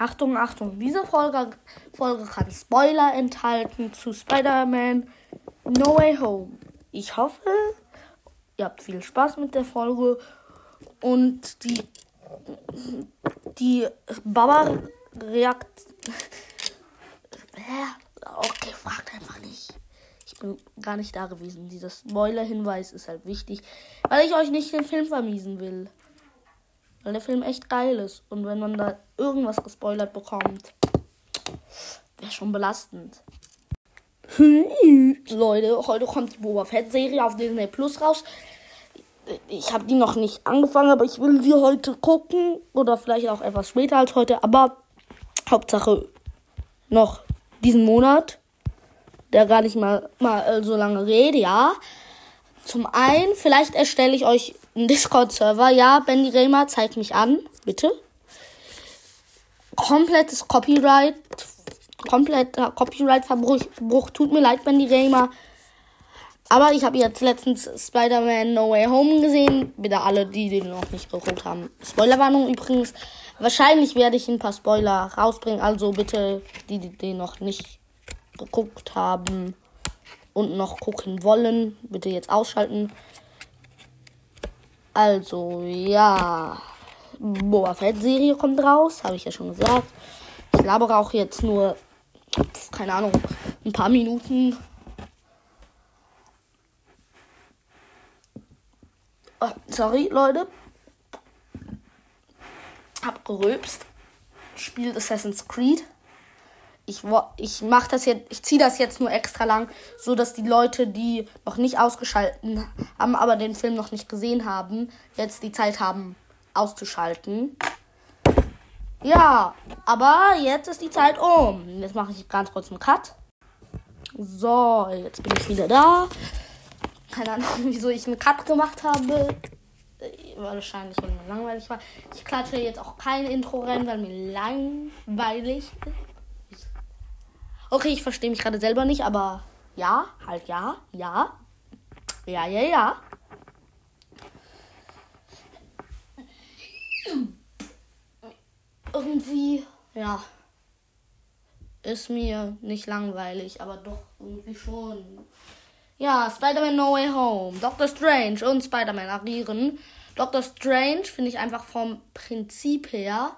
Achtung, Achtung, diese Folge, Folge kann Spoiler enthalten zu Spider-Man No Way Home. Ich hoffe, ihr habt viel Spaß mit der Folge und die, die Baba reakt. Okay, fragt einfach nicht. Ich bin gar nicht da gewesen. Dieser Spoiler-Hinweis ist halt wichtig, weil ich euch nicht den Film vermiesen will. Weil der Film echt geil ist. Und wenn man da irgendwas gespoilert bekommt, wäre schon belastend. Leute, heute kommt die Boba Fett-Serie auf Disney Plus raus. Ich habe die noch nicht angefangen, aber ich will sie heute gucken. Oder vielleicht auch etwas später als heute. Aber Hauptsache noch diesen Monat. Der gar nicht mal, mal so lange rede, ja. Zum einen, vielleicht erstelle ich euch einen Discord-Server. Ja, Benny Raymer, zeigt mich an, bitte. Komplettes Copyright, kompletter Copyright-Verbruch. Tut mir leid, Benny Raymer. Aber ich habe jetzt letztens Spider-Man No Way Home gesehen. Bitte alle, die den noch nicht geguckt haben. Spoilerwarnung übrigens. Wahrscheinlich werde ich ein paar Spoiler rausbringen. Also bitte, die, die den noch nicht geguckt haben und noch gucken wollen, bitte jetzt ausschalten. Also, ja. Boa Fett Serie kommt raus, habe ich ja schon gesagt. Ich labere auch jetzt nur, keine Ahnung, ein paar Minuten. Oh, sorry, Leute. Hab gerülpst. Spielt Assassin's Creed ich, ich mache das jetzt, ich ziehe das jetzt nur extra lang, so dass die Leute, die noch nicht ausgeschalten haben, aber den Film noch nicht gesehen haben, jetzt die Zeit haben auszuschalten. Ja, aber jetzt ist die Zeit um. Jetzt mache ich ganz kurz einen Cut. So, jetzt bin ich wieder da. Keine Ahnung, wieso ich einen Cut gemacht habe. Wahrscheinlich, weil mir langweilig war. Ich klatsche jetzt auch kein Intro rein, weil mir langweilig ist. Okay, ich verstehe mich gerade selber nicht, aber ja, halt ja, ja. Ja, ja, ja. Irgendwie, ja. Ist mir nicht langweilig, aber doch irgendwie schon. Ja, Spider-Man No Way Home, Doctor Strange und Spider-Man agieren. Doctor Strange finde ich einfach vom Prinzip her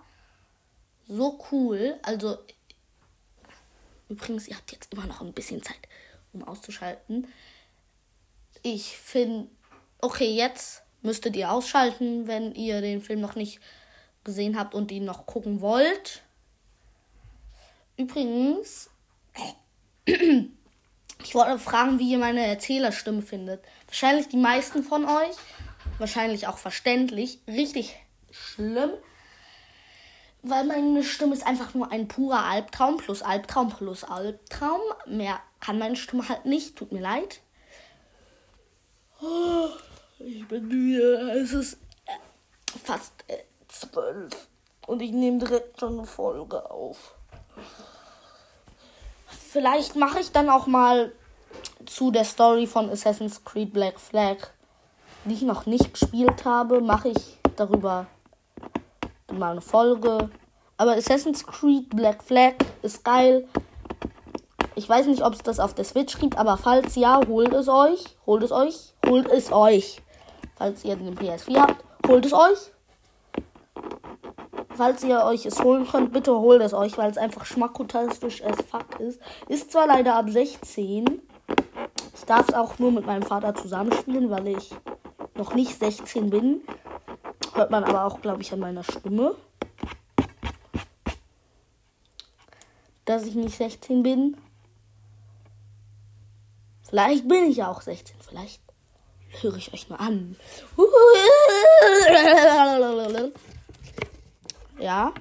so cool. Also Übrigens, ihr habt jetzt immer noch ein bisschen Zeit, um auszuschalten. Ich finde, okay, jetzt müsstet ihr ausschalten, wenn ihr den Film noch nicht gesehen habt und ihn noch gucken wollt. Übrigens, ich wollte fragen, wie ihr meine Erzählerstimme findet. Wahrscheinlich die meisten von euch, wahrscheinlich auch verständlich, richtig schlimm weil meine Stimme ist einfach nur ein purer Albtraum plus Albtraum plus Albtraum. Mehr kann meine Stimme halt nicht. Tut mir leid. Oh, ich bin müde. Es ist äh, fast äh, zwölf. Und ich nehme direkt schon eine Folge auf. Vielleicht mache ich dann auch mal zu der Story von Assassin's Creed Black Flag, die ich noch nicht gespielt habe, mache ich darüber mal eine Folge. Aber Assassin's Creed Black Flag ist geil. Ich weiß nicht, ob es das auf der Switch gibt, aber falls ja, holt es euch. Holt es euch. Holt es euch. Falls ihr den PS4 habt, holt es euch. Falls ihr euch es holen könnt, bitte holt es euch, weil es einfach schmackutastisch as fuck ist. Ist zwar leider ab 16. Ich darf es auch nur mit meinem Vater zusammenspielen, weil ich noch nicht 16 bin. Hört man aber auch, glaube ich, an meiner Stimme. Dass ich nicht 16 bin. Vielleicht bin ich auch 16. Vielleicht höre ich euch mal an. Ja.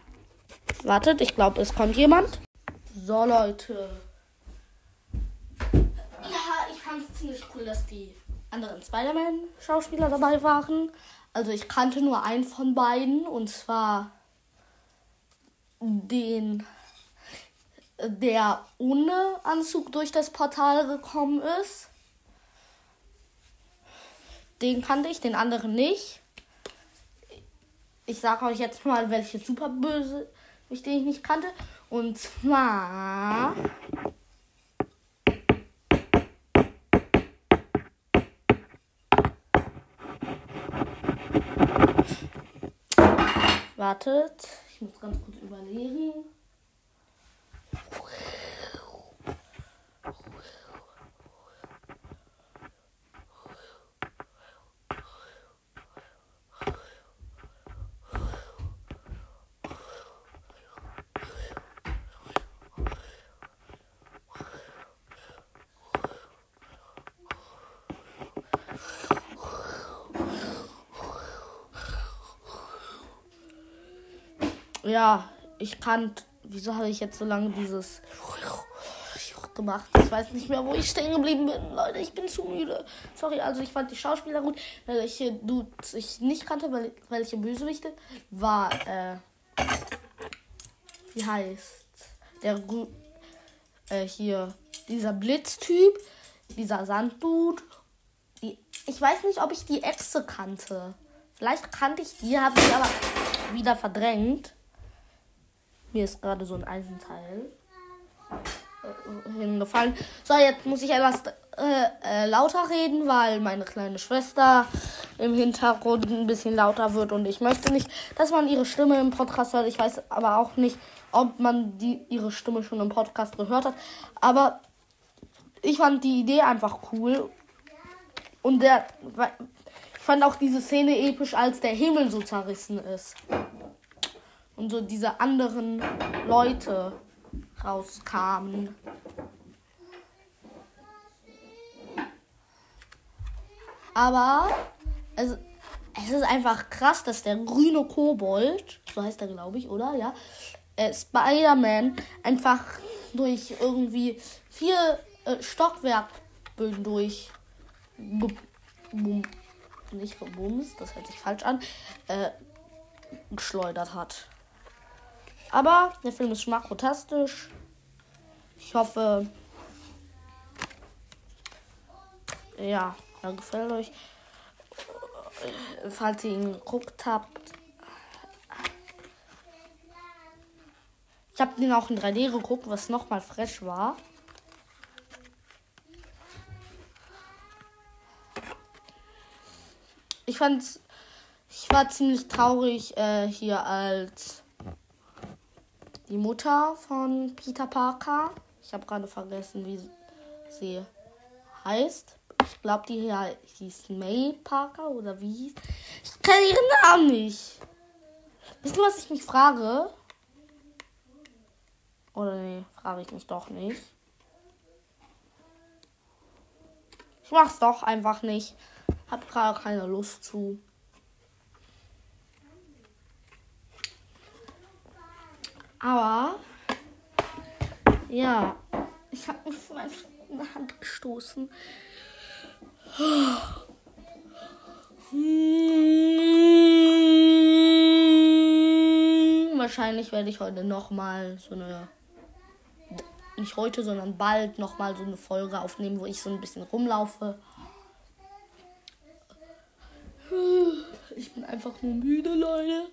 Wartet, ich glaube, es kommt jemand. So, Leute. Ja, ich fand es ziemlich cool, dass die anderen Spider-Man-Schauspieler dabei waren. Also ich kannte nur einen von beiden und zwar den, der ohne Anzug durch das Portal gekommen ist. Den kannte ich, den anderen nicht. Ich sage euch jetzt mal, welche Superböse den ich nicht kannte. Und zwar. Wartet, ich muss ganz kurz überlegen. Ja, ich kann. Wieso habe ich jetzt so lange dieses gemacht? Ich weiß nicht mehr, wo ich stehen geblieben bin. Leute, ich bin zu müde. Sorry, also ich fand die Schauspieler gut. Welche Dudes ich nicht kannte, weil, welche Bösewichte, war, äh, wie heißt der äh, hier, dieser Blitztyp, dieser Sanddude. Die, ich weiß nicht, ob ich die Echse kannte. Vielleicht kannte ich die, habe ich aber wieder verdrängt. Mir ist gerade so ein Eisenteil äh, hingefallen. So, jetzt muss ich etwas äh, äh, lauter reden, weil meine kleine Schwester im Hintergrund ein bisschen lauter wird und ich möchte nicht, dass man ihre Stimme im Podcast hört. Ich weiß aber auch nicht, ob man die, ihre Stimme schon im Podcast gehört hat. Aber ich fand die Idee einfach cool. Und der, ich fand auch diese Szene episch, als der Himmel so zerrissen ist und so diese anderen Leute rauskamen. Aber es, es ist einfach krass, dass der grüne Kobold, so heißt er glaube ich, oder? Ja. Äh, Spider-Man einfach durch irgendwie vier äh, Stockwerkböden durch nicht gebumst, das hört sich falsch an, äh, geschleudert hat. Aber der Film ist schmackrotastisch. Ich hoffe, ja, er gefällt euch. Falls ihr ihn geguckt habt. Ich habe den auch in 3D geguckt, was nochmal fresh war. Ich fand's. Ich war ziemlich traurig äh, hier als die Mutter von Peter Parker. Ich habe gerade vergessen, wie sie heißt. Ich glaube, die hieß May Parker oder wie. Ich kenne ihren Namen nicht. Wisst ihr, was ich mich frage? Oder nee, frage ich mich doch nicht. Ich mach's doch einfach nicht. Hab gerade keine Lust zu. Aber ja, ich habe mich von meiner Hand gestoßen. Wahrscheinlich werde ich heute noch mal so eine nicht heute, sondern bald noch mal so eine Folge aufnehmen, wo ich so ein bisschen rumlaufe. Ich bin einfach nur müde, Leute.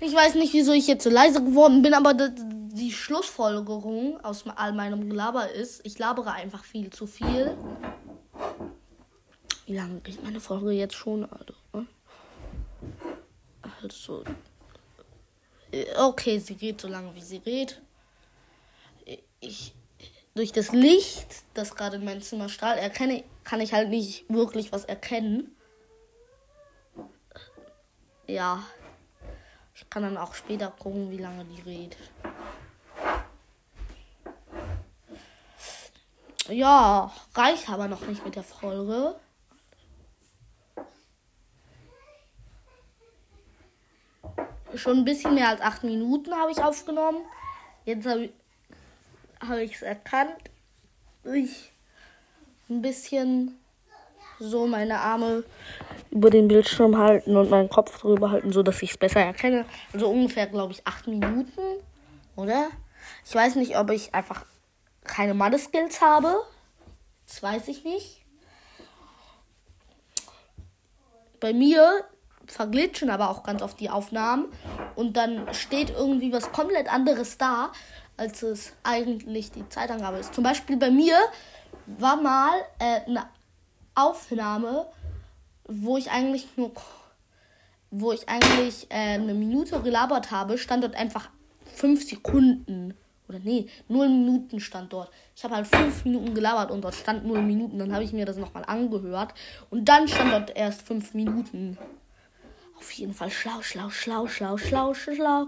Ich weiß nicht, wieso ich jetzt so leise geworden bin, aber die Schlussfolgerung aus all meinem Gelaber ist, ich labere einfach viel zu viel. Wie lange geht meine Folge jetzt schon? Also, also okay, sie geht so lange, wie sie geht ich durch das Licht, das gerade in mein Zimmer strahlt, erkenne, kann ich halt nicht wirklich was erkennen. Ja. Ich kann dann auch später gucken, wie lange die redet. Ja, reicht aber noch nicht mit der Folge. Schon ein bisschen mehr als acht Minuten habe ich aufgenommen. Jetzt habe ich habe ich es erkannt. Ich ein bisschen so meine Arme über den Bildschirm halten und meinen Kopf drüber halten, so dass ich es besser erkenne. Also ungefähr, glaube ich, acht Minuten, oder? Ich weiß nicht, ob ich einfach keine Mathe-Skills habe. Das weiß ich nicht. Bei mir verglitschen aber auch ganz oft die Aufnahmen und dann steht irgendwie was komplett anderes da, als es eigentlich die Zeitangabe ist. Zum Beispiel bei mir war mal äh, eine Aufnahme, wo ich eigentlich nur wo ich eigentlich äh, eine Minute gelabert habe, stand dort einfach fünf Sekunden. Oder nee, null Minuten stand dort. Ich habe halt fünf Minuten gelabert und dort stand null Minuten. Dann habe ich mir das nochmal angehört. Und dann stand dort erst fünf Minuten. Auf jeden Fall schlau, schlau, schlau, schlau, schlau, schlau.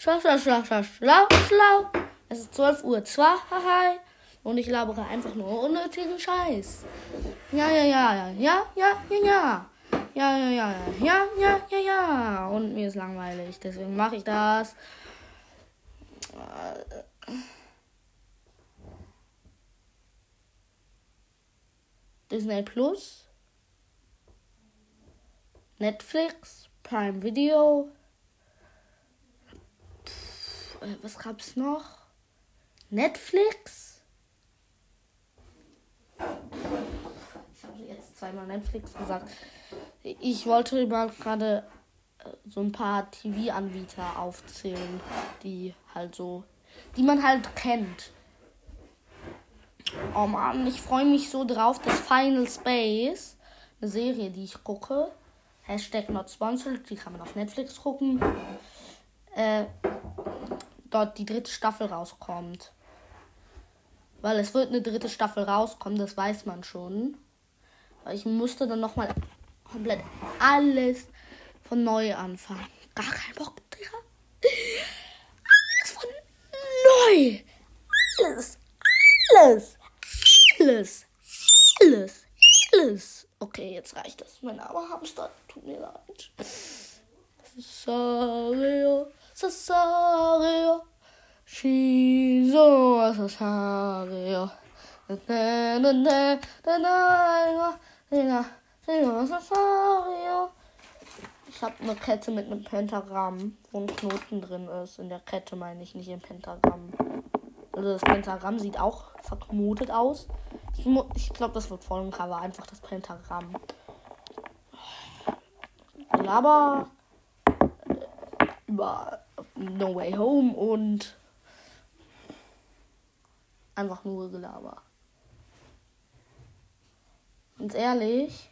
Schlau, schlau, schlau, schlau, schlau, schlau. Es ist 12 Uhr 2, haha. Und ich labere einfach nur unnötigen Scheiß. Ja, ja, ja, ja, ja, ja, ja, ja. Ja, ja, ja, ja, ja, ja, ja. Und mir ist langweilig, deswegen mache ich das. Disney Plus, Netflix, Prime Video. Äh, was gab's noch? Netflix? Ich habe jetzt zweimal Netflix gesagt. Ich wollte mal gerade äh, so ein paar TV-Anbieter aufzählen, die halt so, die man halt kennt. Oh Mann, ich freue mich so drauf, dass Final Space, eine Serie, die ich gucke, Hashtag not sponsored, die kann man auf Netflix gucken, äh, dort die dritte Staffel rauskommt. Weil es wird eine dritte Staffel rauskommen, das weiß man schon. Weil ich musste dann nochmal komplett alles von neu anfangen. Gar kein Bock, Digga. Alles von neu. Alles. Alles. Alles. Alles. Alles. Okay, jetzt reicht das. Mein armer Hamster. Tut mir leid. Cesario. Na na na ich habe eine Kette mit einem Pentagramm, wo ein Knoten drin ist. In der Kette meine ich, nicht im Pentagramm. Also das Pentagramm sieht auch verknotet aus. Ich, ich glaube, das wird voll im Cover. Einfach das Pentagramm. Aber äh, über No Way Home und einfach nur Gelaber. Ganz ehrlich,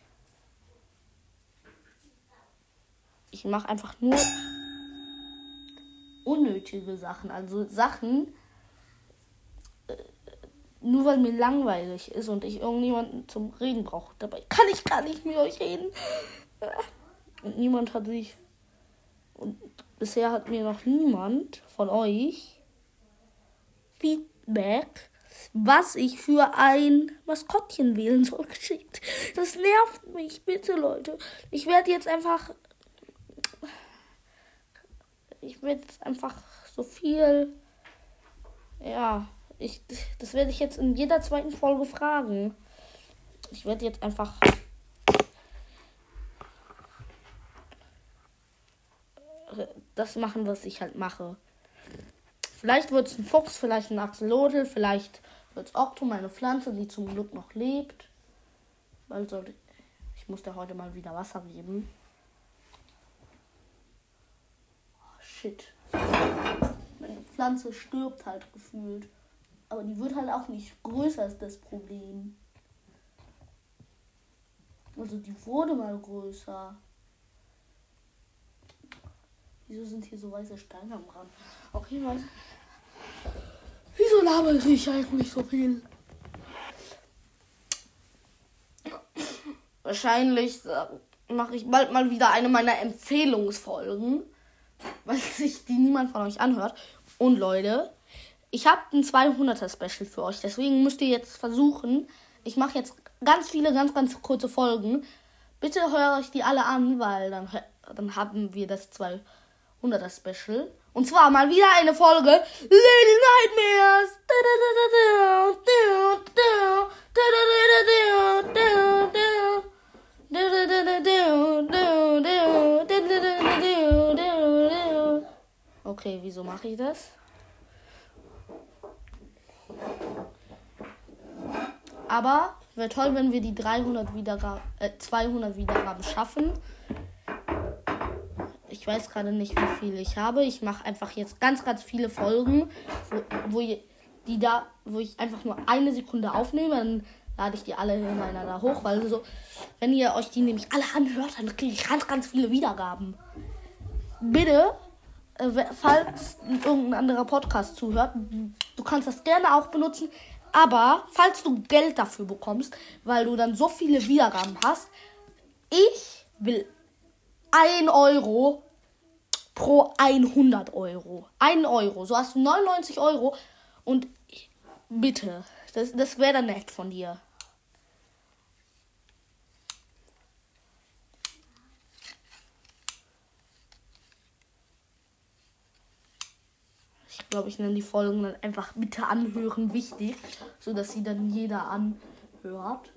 ich mache einfach nur unnötige Sachen. Also Sachen, äh, nur weil mir langweilig ist und ich irgendjemanden zum Reden brauche. Dabei kann ich gar nicht mit euch reden. Und niemand hat sich. Und bisher hat mir noch niemand von euch Feedback, was ich für ein Maskottchen wählen soll, geschickt. Das nervt mich, bitte, Leute. Ich werde jetzt einfach ich werde jetzt einfach so viel. Ja, ich, das werde ich jetzt in jeder zweiten Folge fragen. Ich werde jetzt einfach. Das machen, was ich halt mache. Vielleicht wird es ein Fuchs, vielleicht ein Axolotl, vielleicht wird es Octo, meine Pflanze, die zum Glück noch lebt. Also, ich muss da heute mal wieder Wasser geben. shit. Meine Pflanze stirbt halt gefühlt. Aber die wird halt auch nicht größer, ist das Problem. Also die wurde mal größer. Wieso sind hier so weiße Steine am Rand? Okay, was? Wieso labere ich eigentlich so viel? Wahrscheinlich äh, mache ich bald mal wieder eine meiner Empfehlungsfolgen weil sich die niemand von euch anhört. Und Leute, ich habe ein 200er Special für euch. Deswegen müsst ihr jetzt versuchen. Ich mache jetzt ganz viele, ganz, ganz kurze Folgen. Bitte hört euch die alle an, weil dann, dann haben wir das 100er Special. Und zwar mal wieder eine Folge Little Nightmares. Okay, wieso mache ich das? Aber wäre toll, wenn wir die 300 Wiedergaben, äh, 200 Wiedergaben schaffen. Ich weiß gerade nicht, wie viele ich habe. Ich mache einfach jetzt ganz, ganz viele Folgen, wo, wo, die da, wo ich einfach nur eine Sekunde aufnehme. Dann lade ich die alle hintereinander hoch, weil so, wenn ihr euch die nämlich alle anhört, dann kriege ich ganz, ganz viele Wiedergaben. Bitte, äh, falls irgendein anderer Podcast zuhört, du kannst das gerne auch benutzen, aber falls du Geld dafür bekommst, weil du dann so viele Wiedergaben hast, ich will 1 Euro pro 100 Euro. 1 Euro. So hast du 99 Euro und bitte, das, das wäre dann nett von dir. glaube ich, nenne die Folgen dann einfach bitte anhören wichtig, so dass sie dann jeder anhört.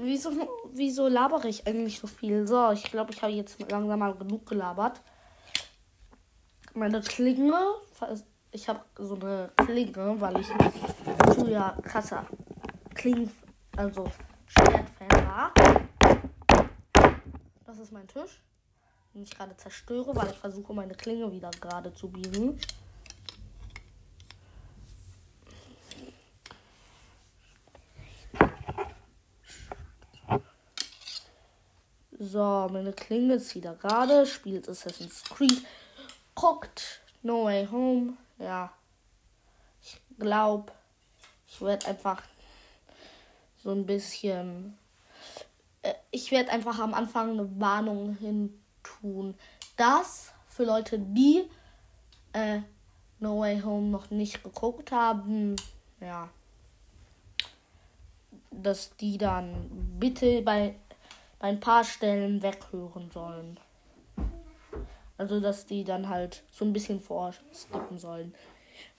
Wieso, wieso labere ich eigentlich so viel? So, ich glaube, ich habe jetzt langsam mal genug gelabert. Meine Klinge, ich habe so eine Klinge, weil ich früher krasser Kling, also Schwertfan war. Das ist mein Tisch, den ich gerade zerstöre, weil ich versuche, meine Klinge wieder gerade zu biegen. So, meine Klinge ist wieder gerade, spielt Assassin's Creed, guckt No Way Home. Ja, ich glaube, ich werde einfach so ein bisschen äh, ich werde einfach am Anfang eine Warnung hin tun, dass für Leute, die äh, No Way Home noch nicht geguckt haben, ja, dass die dann bitte bei, bei ein paar Stellen weghören sollen. Also, dass die dann halt so ein bisschen vorskippen sollen.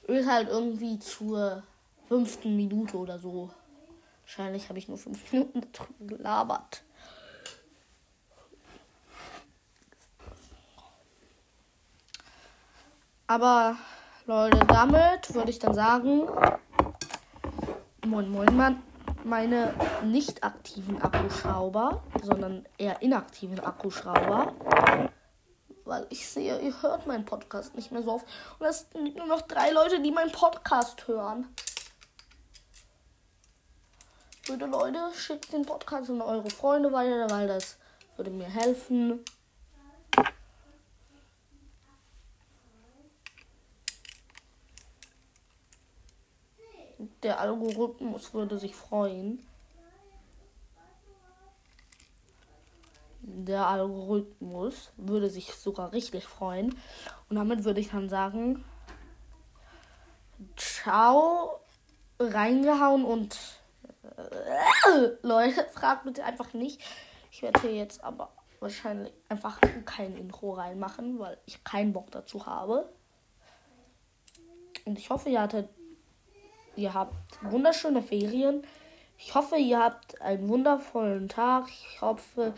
Ist halt irgendwie zur fünften Minute oder so Wahrscheinlich habe ich nur fünf Minuten gelabert. Aber Leute, damit würde ich dann sagen, moin moin Mann, meine nicht aktiven Akkuschrauber, sondern eher inaktiven Akkuschrauber. Weil ich sehe, ihr hört meinen Podcast nicht mehr so oft. Und es sind nur noch drei Leute, die meinen Podcast hören. Bitte Leute, schickt den Podcast an eure Freunde weiter, weil das würde mir helfen. Der Algorithmus würde sich freuen. Der Algorithmus würde sich sogar richtig freuen. Und damit würde ich dann sagen, ciao, reingehauen und Leute, fragt bitte einfach nicht. Ich werde hier jetzt aber wahrscheinlich einfach kein Intro reinmachen, weil ich keinen Bock dazu habe. Und ich hoffe, ihr hattet, ihr habt wunderschöne Ferien. Ich hoffe, ihr habt einen wundervollen Tag. Ich hoffe,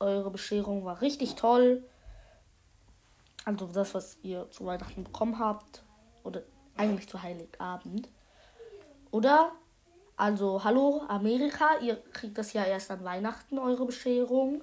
eure Bescherung war richtig toll. Also das, was ihr zu Weihnachten bekommen habt. Oder eigentlich zu Heiligabend. Oder also, hallo Amerika, ihr kriegt das ja erst an Weihnachten, eure Bescherung.